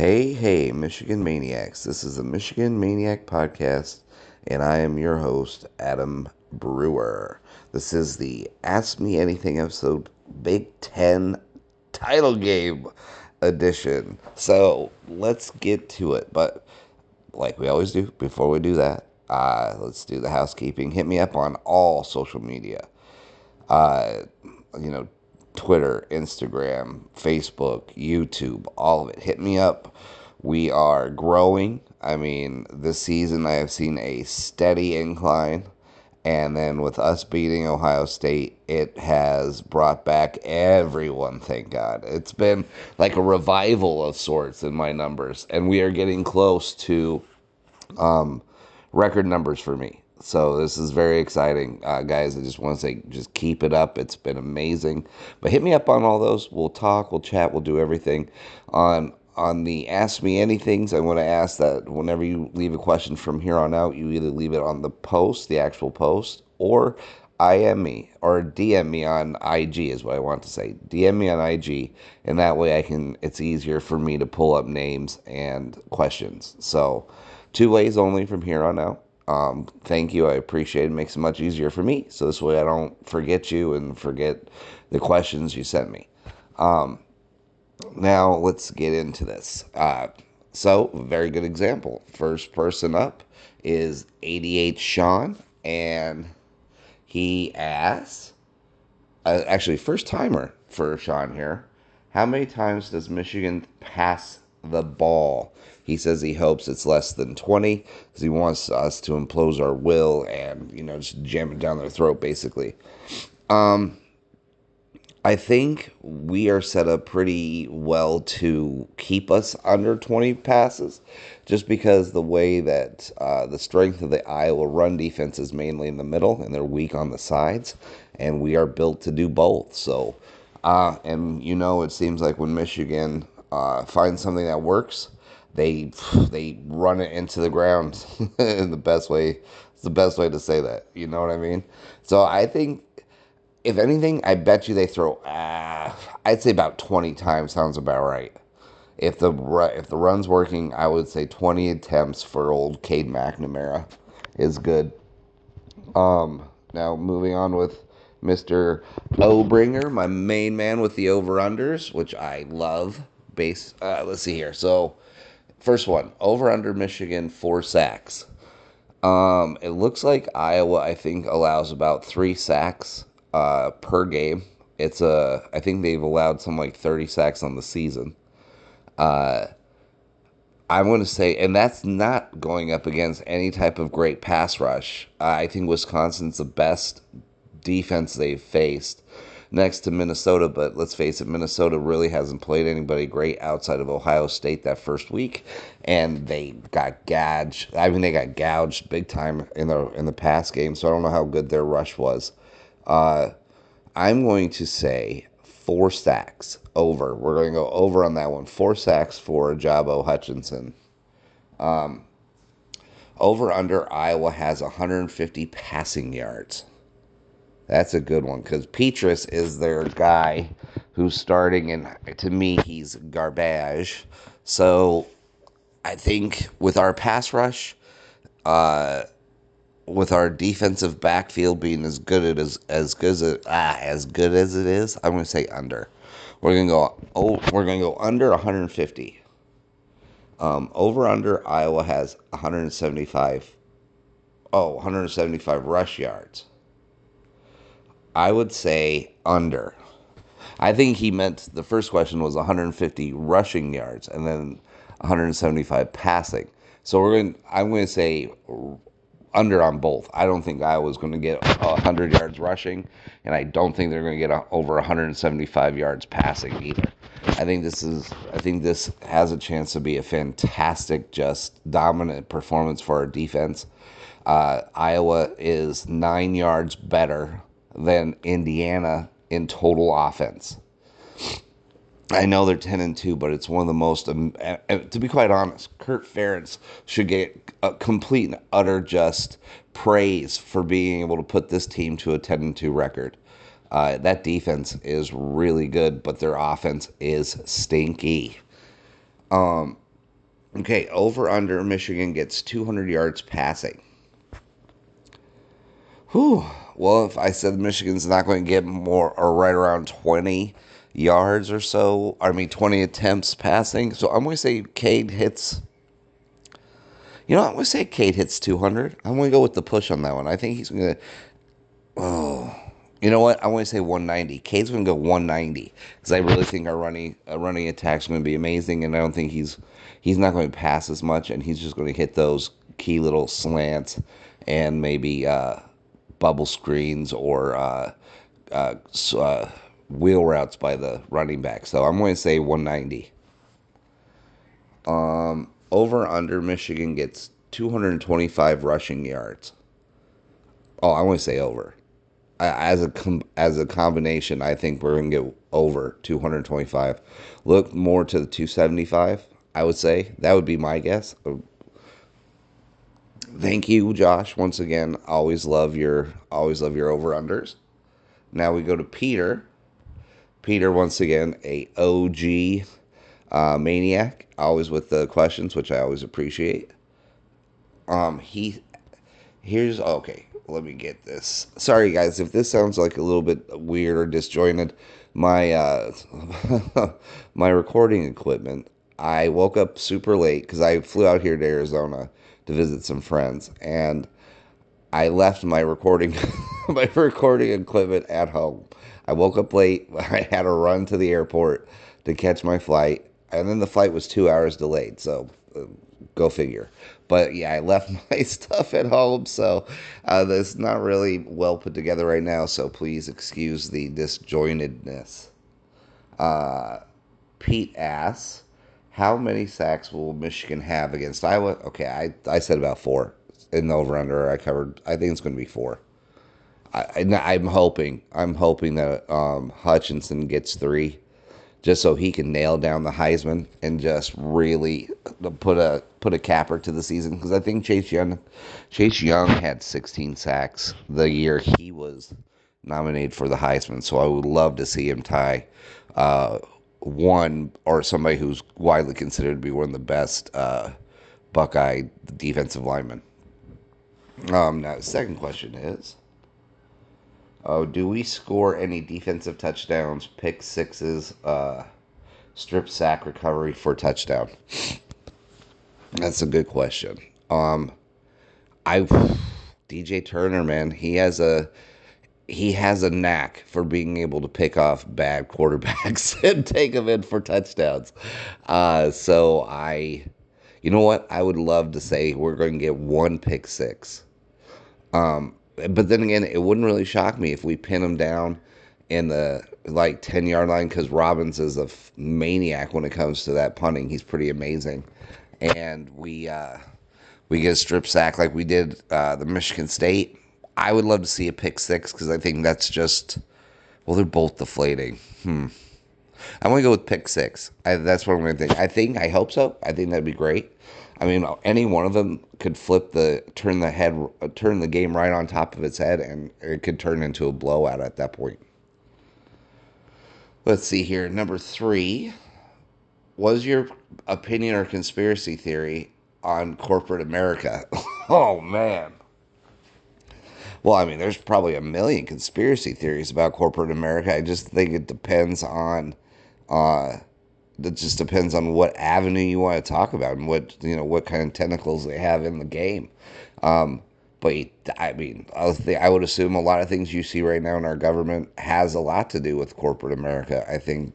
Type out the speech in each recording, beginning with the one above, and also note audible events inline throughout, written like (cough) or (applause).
Hey, hey, Michigan Maniacs. This is the Michigan Maniac Podcast, and I am your host, Adam Brewer. This is the Ask Me Anything episode, Big Ten title game edition. So let's get to it. But like we always do, before we do that, uh, let's do the housekeeping. Hit me up on all social media. Uh, you know, Twitter, Instagram, Facebook, YouTube, all of it. Hit me up. We are growing. I mean, this season I have seen a steady incline. And then with us beating Ohio State, it has brought back everyone, thank God. It's been like a revival of sorts in my numbers. And we are getting close to um, record numbers for me. So this is very exciting, uh, guys. I just want to say, just keep it up. It's been amazing. But hit me up on all those. We'll talk. We'll chat. We'll do everything. On on the ask me anythings, I want to ask that whenever you leave a question from here on out, you either leave it on the post, the actual post, or IM me or DM me on IG is what I want to say. DM me on IG, and that way I can. It's easier for me to pull up names and questions. So, two ways only from here on out. Um, thank you. I appreciate it. it. Makes it much easier for me. So this way I don't forget you and forget the questions you sent me. Um, now let's get into this. Uh, so, very good example. First person up is 88 Sean, and he asks, uh, actually, first timer for Sean here. How many times does Michigan pass the ball? He says he hopes it's less than 20 because he wants us to impose our will and, you know, just jam it down their throat, basically. Um, I think we are set up pretty well to keep us under 20 passes just because the way that uh, the strength of the Iowa run defense is mainly in the middle and they're weak on the sides, and we are built to do both. So, uh, and you know, it seems like when Michigan uh, finds something that works, they they run it into the ground (laughs) in the best way. It's the best way to say that. You know what I mean? So I think, if anything, I bet you they throw. Uh, I'd say about twenty times sounds about right. If the if the run's working, I would say twenty attempts for old Cade McNamara is good. Um, now moving on with Mr. Obringer, my main man with the over unders, which I love. Base. Uh, let's see here. So First one, over under Michigan, four sacks. Um, it looks like Iowa, I think, allows about three sacks uh, per game. It's a, I think they've allowed some like 30 sacks on the season. Uh, I'm going to say, and that's not going up against any type of great pass rush. I think Wisconsin's the best defense they've faced next to Minnesota. But let's face it, Minnesota really hasn't played anybody great outside of Ohio State that first week, and they got gouged. I mean, they got gouged big time in the in the past game. So I don't know how good their rush was. Uh, I'm going to say four sacks over. We're going to go over on that one. Four sacks for Jabo Hutchinson. Um, over under Iowa has 150 passing yards. That's a good one because Petras is their guy who's starting, and to me, he's garbage. So I think with our pass rush, uh, with our defensive backfield being as good as as good as it, ah, as good as it is, I'm going to say under. We're going to go oh, we're going to go under 150. Um, over under Iowa has 175. Oh, 175 rush yards. I would say under. I think he meant the first question was 150 rushing yards and then 175 passing. So we're going. I'm going to say under on both. I don't think Iowa's going to get 100 yards rushing, and I don't think they're going to get over 175 yards passing either. I think this is. I think this has a chance to be a fantastic, just dominant performance for our defense. Uh, Iowa is nine yards better than Indiana in total offense. I know they're 10 and 2, but it's one of the most, um, to be quite honest, Kirk Ferentz should get a complete and utter just praise for being able to put this team to a 10 and 2 record. Uh, that defense is really good, but their offense is stinky. Um, Okay, over under Michigan gets 200 yards passing. Whew. Well, if I said Michigan's not going to get more or right around 20 yards or so, I mean 20 attempts passing, so I'm going to say Cade hits. You know, I'm going to say Cade hits 200. I'm going to go with the push on that one. I think he's going to. Oh, you know what? I want to say 190. Cade's going to go 190 because I really think our running our running attack's going to be amazing, and I don't think he's he's not going to pass as much, and he's just going to hit those key little slants and maybe uh, bubble screens or uh, uh, uh, wheel routes by the running back. So I'm going to say 190. Um, over under Michigan gets 225 rushing yards. Oh, I want to say over. As a com- as a combination, I think we're gonna get over 225. Look more to the 275. I would say that would be my guess thank you, Josh. Once again, always love your always love your over unders. Now we go to Peter. Peter, once again, a OG uh, maniac, always with the questions, which I always appreciate. Um, he here's okay. Let me get this. Sorry, guys, if this sounds like a little bit weird or disjointed. My uh, (laughs) my recording equipment. I woke up super late because I flew out here to Arizona to visit some friends, and I left my recording (laughs) my recording equipment at home. I woke up late. (laughs) I had to run to the airport to catch my flight, and then the flight was two hours delayed. So, uh, go figure. But yeah, I left (laughs) my stuff at home, so uh, it's not really well put together right now. So please excuse the disjointedness. Uh, Pete asks, how many sacks will Michigan have against Iowa? Okay, I, I said about four in the over under. I covered. I think it's going to be four. I, am hoping. I'm hoping that um, Hutchinson gets three, just so he can nail down the Heisman and just really put a put a capper to the season. Because I think Chase Young, Chase Young had 16 sacks the year he was nominated for the Heisman. So I would love to see him tie uh, one or somebody who's widely considered to be one of the best uh, Buckeye defensive linemen. Um, now, second question is uh, Do we score any defensive touchdowns, pick sixes, uh, strip sack recovery for touchdown? That's a good question. Um, I DJ Turner, man, he has a he has a knack for being able to pick off bad (laughs) quarterbacks (laughs) and take them in for touchdowns. Uh, so I, you know what? I would love to say we're going to get one pick six. Um, but then again, it wouldn't really shock me if we pin him down in the like 10 yard line because Robbins is a f- maniac when it comes to that punting. He's pretty amazing. And we, uh, we get a strip sack like we did uh, the Michigan State I would love to see a pick six because I think that's just well, they're both deflating. Hmm. I'm gonna go with pick six. I, that's what I'm gonna think. I think I hope so. I think that'd be great. I mean, any one of them could flip the turn the head turn the game right on top of its head, and it could turn into a blowout at that point. Let's see here. Number three. Was your opinion or conspiracy theory on corporate America? (laughs) oh man. Well, I mean, there's probably a million conspiracy theories about corporate America. I just think it depends on, uh, it just depends on what avenue you want to talk about and what you know what kind of tentacles they have in the game. Um, but I mean, I would assume a lot of things you see right now in our government has a lot to do with corporate America. I think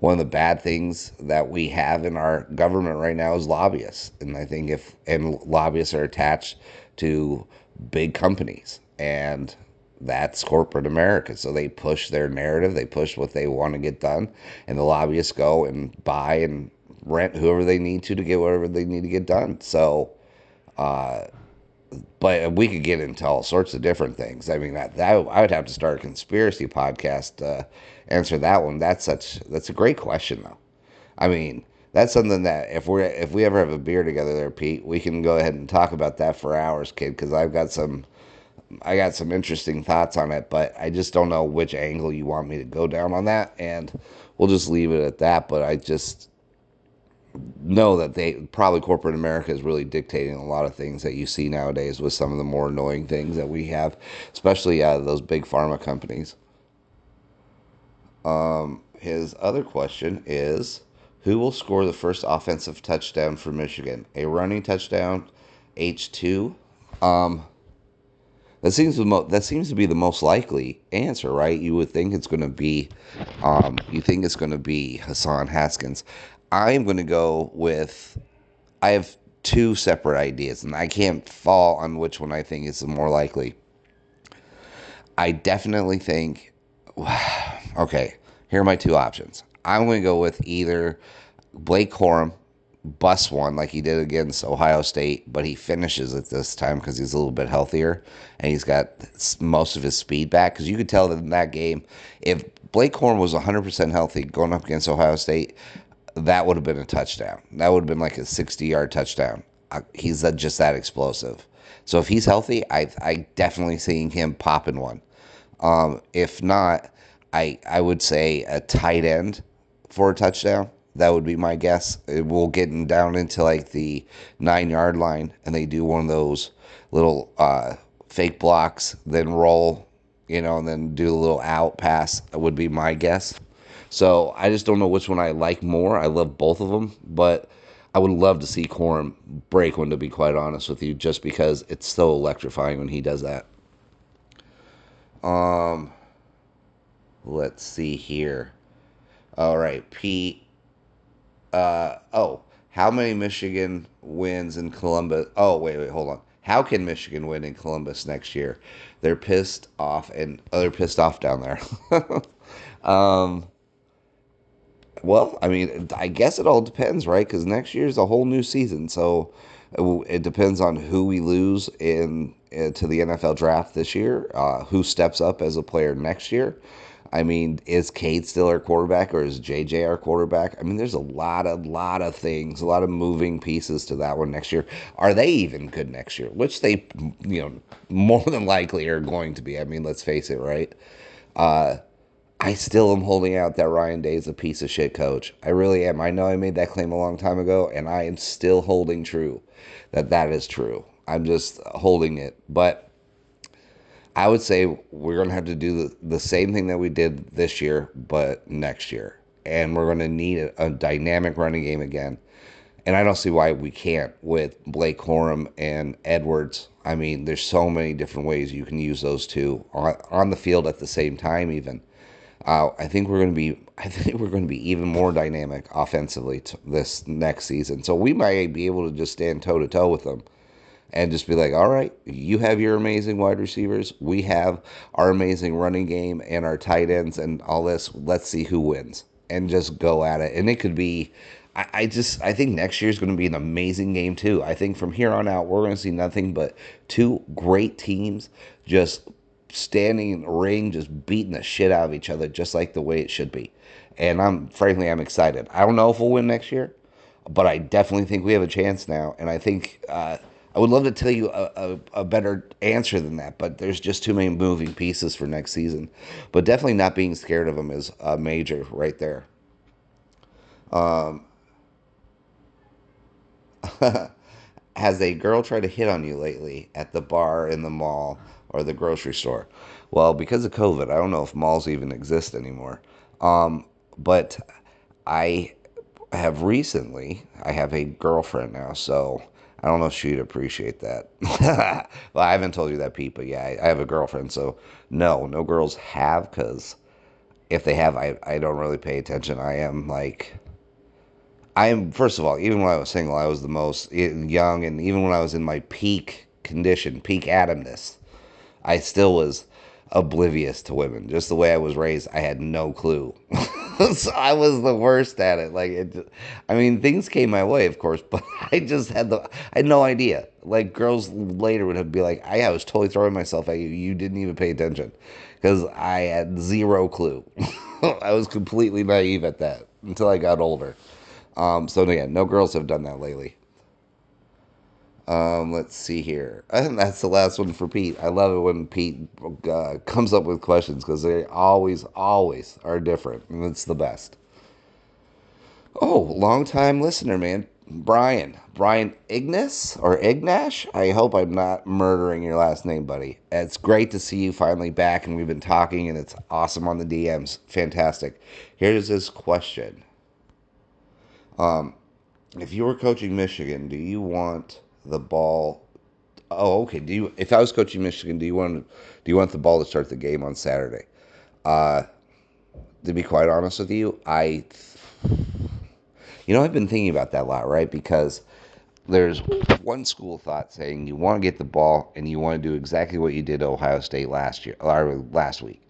one of the bad things that we have in our government right now is lobbyists, and I think if and lobbyists are attached to big companies and that's corporate America. So they push their narrative, they push what they want to get done, and the lobbyists go and buy and rent whoever they need to to get whatever they need to get done. So, uh, but we could get into all sorts of different things. I mean, that, that I would have to start a conspiracy podcast to answer that one. That's such that's a great question though. I mean, that's something that if we're if we ever have a beer together there, Pete, we can go ahead and talk about that for hours, kid. Because I've got some, I got some interesting thoughts on it, but I just don't know which angle you want me to go down on that, and we'll just leave it at that. But I just, know that they probably corporate America is really dictating a lot of things that you see nowadays with some of the more annoying things that we have, especially uh, those big pharma companies. Um, his other question is Who will score the first offensive touchdown for Michigan? A running touchdown, H2? Um, that seems mo- that seems to be the most likely answer, right? You would think it's going to be, um, you think it's going to be Hassan Haskins. I'm going to go with. I have two separate ideas, and I can't fall on which one I think is the more likely. I definitely think. (sighs) Okay, here are my two options. I'm going to go with either Blake Corum bust one like he did against Ohio State, but he finishes it this time because he's a little bit healthier and he's got most of his speed back. Because you could tell that in that game, if Blake Corum was 100% healthy going up against Ohio State, that would have been a touchdown. That would have been like a 60 yard touchdown. Uh, he's just that explosive. So if he's healthy, I I definitely seeing him popping one. Um, if not, I I would say a tight end for a touchdown. That would be my guess. It will get down into like the nine yard line, and they do one of those little uh, fake blocks, then roll, you know, and then do a little out pass. That would be my guess. So I just don't know which one I like more. I love both of them, but I would love to see Corum break one. To be quite honest with you, just because it's so electrifying when he does that. Um, let's see here. All right, Pete uh, oh, how many Michigan wins in Columbus? Oh, wait, wait, hold on. How can Michigan win in Columbus next year? They're pissed off, and oh, they're pissed off down there. (laughs) um, well, I mean, I guess it all depends, right? Because next year's a whole new season, so it depends on who we lose in, in uh, to the NFL draft this year, uh, who steps up as a player next year. I mean, is Cade still our quarterback or is JJ our quarterback? I mean, there's a lot a lot of things, a lot of moving pieces to that one next year. Are they even good next year? Which they, you know, more than likely are going to be. I mean, let's face it, right? Uh, I still am holding out that Ryan Day is a piece of shit coach. I really am. I know I made that claim a long time ago, and I am still holding true that that is true. I'm just holding it, but I would say we're going to have to do the, the same thing that we did this year, but next year. And we're going to need a, a dynamic running game again. And I don't see why we can't with Blake Corum and Edwards. I mean, there's so many different ways you can use those two on, on the field at the same time, even. Uh, I think we're going to be. (laughs) I think we're going to be even more dynamic offensively this next season. So we might be able to just stand toe to toe with them and just be like, all right, you have your amazing wide receivers. We have our amazing running game and our tight ends and all this. Let's see who wins and just go at it. And it could be, I, I just, I think next year is going to be an amazing game too. I think from here on out, we're going to see nothing but two great teams just standing in the ring, just beating the shit out of each other, just like the way it should be. And I'm, frankly, I'm excited. I don't know if we'll win next year, but I definitely think we have a chance now. And I think, uh, I would love to tell you a, a, a, better answer than that, but there's just too many moving pieces for next season. But definitely not being scared of them is a major right there. Um, (laughs) has a girl tried to hit on you lately at the bar, in the mall, or the grocery store? Well, because of COVID, I don't know if malls even exist anymore. Um, but I have recently, I have a girlfriend now, so I don't know if she'd appreciate that. (laughs) well, I haven't told you that, Pete, but yeah, I, I have a girlfriend, so no, no girls have, because if they have, I, I don't really pay attention. I am like, I am, first of all, even when I was single, I was the most young, and even when I was in my peak condition, peak Adamness, I still was oblivious to women. Just the way I was raised, I had no clue. (laughs) (laughs) so I was the worst at it. Like, it, I mean, things came my way, of course, (laughs) but I just had the, I had no idea. Like, girls later would have be like, I, I was totally throwing myself at you. You didn't even pay attention because I had zero clue. (laughs) I was completely naive at that until I got older. Um, so yeah, no girls have done that lately. Um, let's see here. I (laughs) think that's the last one for Pete. I love it when Pete uh, comes up with questions because they always, always are different, and it's the best. Oh, long time listener, man. Brian. Brian Ignace or Ignash? I hope I'm not murdering your last name, buddy. It's great to see you finally back, and we've been talking, and it's awesome on the DMs. Fantastic. Here's his question. Um, if you were coaching Michigan, do you want the ball? Oh, okay. Do you? If I was coaching Michigan, do you want? Do you want the ball to start the game on Saturday? Uh, to be quite honest with you, I you know, I've been thinking about that a lot, right? Because there's one school thought saying you want to get the ball and you want to do exactly what you did Ohio State last year or last week.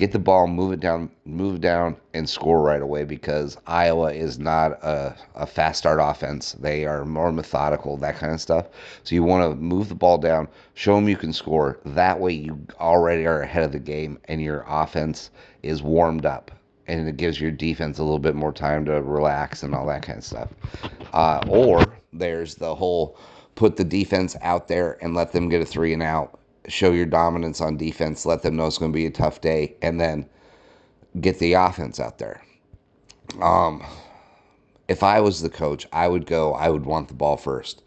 Get the ball, move it down, move down, and score right away because Iowa is not a, a fast start offense. They are more methodical, that kind of stuff. So you want to move the ball down, show them you can score. That way, you already are ahead of the game and your offense is warmed up and it gives your defense a little bit more time to relax and all that kind of stuff. Uh, or there's the whole put the defense out there and let them get a three and out, show your dominance on defense, let them know it's going to be a tough day, and then get the offense out there. Um, if I was the coach, I would go, I would want the ball first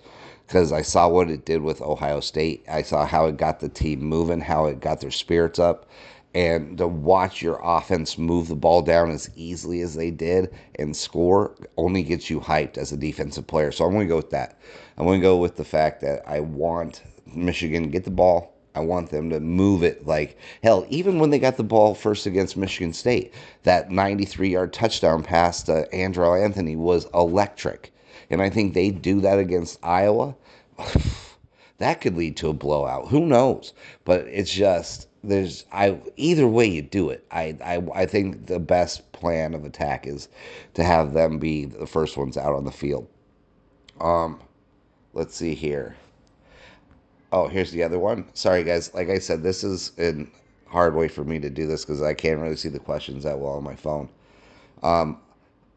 because I saw what it did with Ohio State. I saw how it got the team moving, how it got their spirits up and to watch your offense move the ball down as easily as they did and score only gets you hyped as a defensive player. So I'm going to go with that. I'm going to go with the fact that I want Michigan to get the ball. I want them to move it like hell. Even when they got the ball first against Michigan State, that 93 yard touchdown pass to Andrel Anthony was electric. And I think they do that against Iowa. (sighs) that could lead to a blowout. Who knows? But it's just there's I either way you do it. I, I I think the best plan of attack is to have them be the first ones out on the field. Um, let's see here. Oh, here's the other one. Sorry guys, like I said, this is a hard way for me to do this because I can't really see the questions that well on my phone. Um,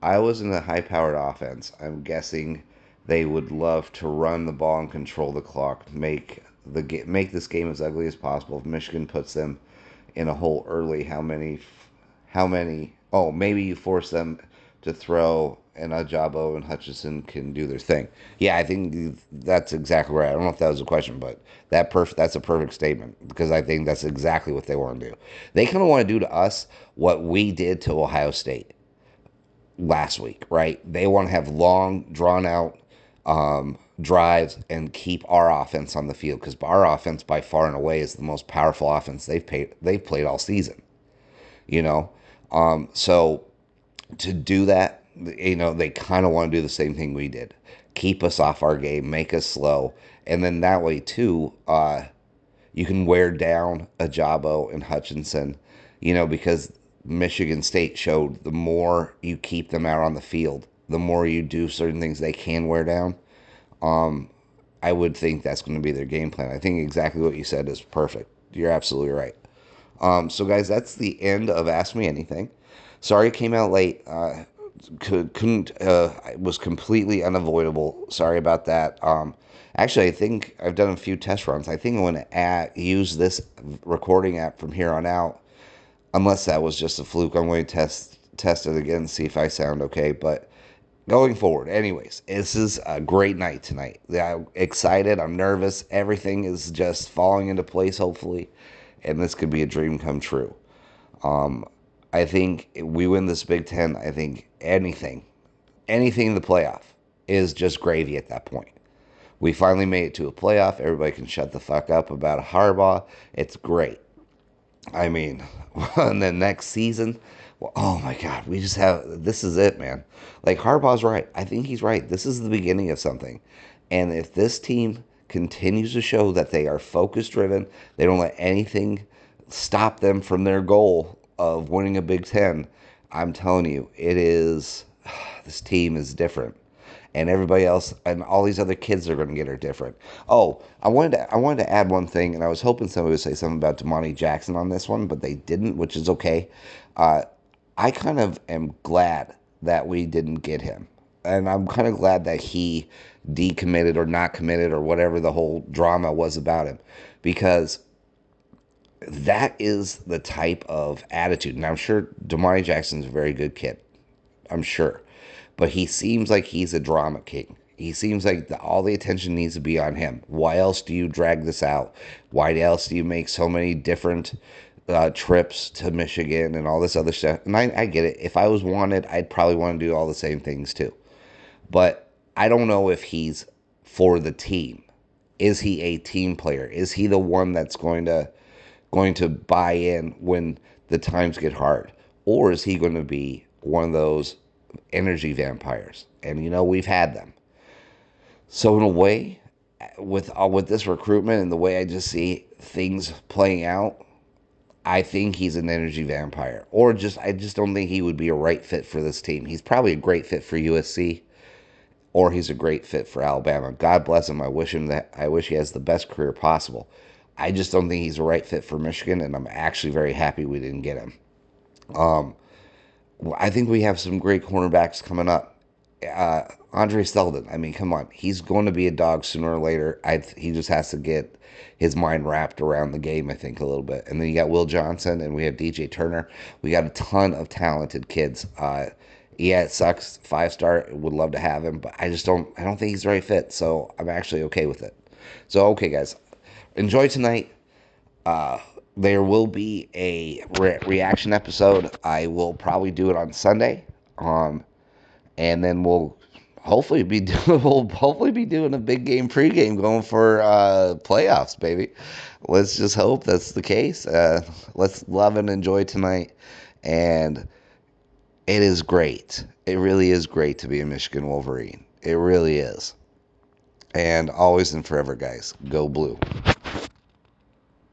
I was in a high-powered offense. I'm guessing they would love to run the ball and control the clock, make the make this game as ugly as possible. If Michigan puts them in a hole early, how many, how many? Oh, maybe you force them to throw, and Ojabo and Hutchinson can do their thing. Yeah, I think that's exactly right. I don't know if that was a question, but that perf- that's a perfect statement because I think that's exactly what they want to do. They kind of want to do to us what we did to Ohio State last week, right? They want to have long, drawn out um, drives and keep our offense on the field because our offense by far and away is the most powerful offense they've paid they've played all season. You know, um, so to do that, you know, they kind of want to do the same thing we did: keep us off our game, make us slow, and then that way too, uh, you can wear down Ojabo and Hutchinson. You know, because Michigan State showed the more you keep them out on the field, the more you do certain things they can wear down. Um, I would think that's going to be their game plan. I think exactly what you said is perfect. You're absolutely right. Um, so, guys, that's the end of Ask Me Anything. Sorry it came out late. Uh, could, couldn't, uh, was completely unavoidable. Sorry about that. Um, actually, I think I've done a few test runs. I think I'm going to add, use this recording app from here on out, unless that was just a fluke. I'm going to test test it again, and see if I sound okay. But going forward. Anyways, this is a great night tonight. I'm excited. I'm nervous. Everything is just falling into place, hopefully, and this could be a dream come true. Um, I think we win this Big Ten. I think anything, anything in the playoff is just gravy at that point. We finally made it to a playoff. Everybody can shut the fuck up about Harbaugh. It's great. I mean, (laughs) and then next season, well, oh my God, we just have this is it, man. Like Harbaugh's right. I think he's right. This is the beginning of something. And if this team continues to show that they are focus driven, they don't let anything stop them from their goal of winning a Big Ten. I'm telling you, it is (sighs) this team is different. And everybody else and all these other kids are to get her different. Oh, I wanted to I wanted to add one thing, and I was hoping somebody would say something about Domani Jackson on this one, but they didn't, which is okay. Uh, I kind of am glad that we didn't get him. And I'm kind of glad that he decommitted or not committed or whatever the whole drama was about him because that is the type of attitude. And I'm sure Domani Jackson's a very good kid. I'm sure. but he seems like he's a drama king. He seems like the, all the attention needs to be on him. Why else do you drag this out? Why else do you make so many different uh, trips to Michigan and all this other stuff? And I, I get it. If I was wanted, I'd probably want to do all the same things too. But I don't know if he's for the team. Is he a team player? Is he the one that's going to going to buy in when the times get hard? Or is he going to be one of those energy vampires? And you know, we've had them. So in a way, with uh, with this recruitment and the way I just see things playing out, I think he's an energy vampire. Or just I just don't think he would be a right fit for this team. He's probably a great fit for USC or he's a great fit for Alabama. God bless him. I wish him that I wish he has the best career possible. I just don't think he's a right fit for Michigan, and I'm actually very happy we didn't get him. Um, I think we have some great cornerbacks coming up uh, Andre Seldon. I mean, come on, he's going to be a dog sooner or later. I he just has to get his mind wrapped around the game. I think a little bit, and then you got Will Johnson, and we have DJ Turner. We got a ton of talented kids. Uh, yeah, it sucks. Five star. Would love to have him, but I just don't. I don't think he's the right fit. So I'm actually okay with it. So okay, guys, enjoy tonight. Uh, there will be a re- reaction episode. I will probably do it on Sunday. Um, and then we'll hopefully be (laughs) doing we'll hopefully be doing a big game pregame going for uh, playoffs, baby. Let's just hope that's the case. Uh, let's love and enjoy tonight, and it is great. It really is great to be a Michigan Wolverine. It really is, and always and forever, guys. Go blue.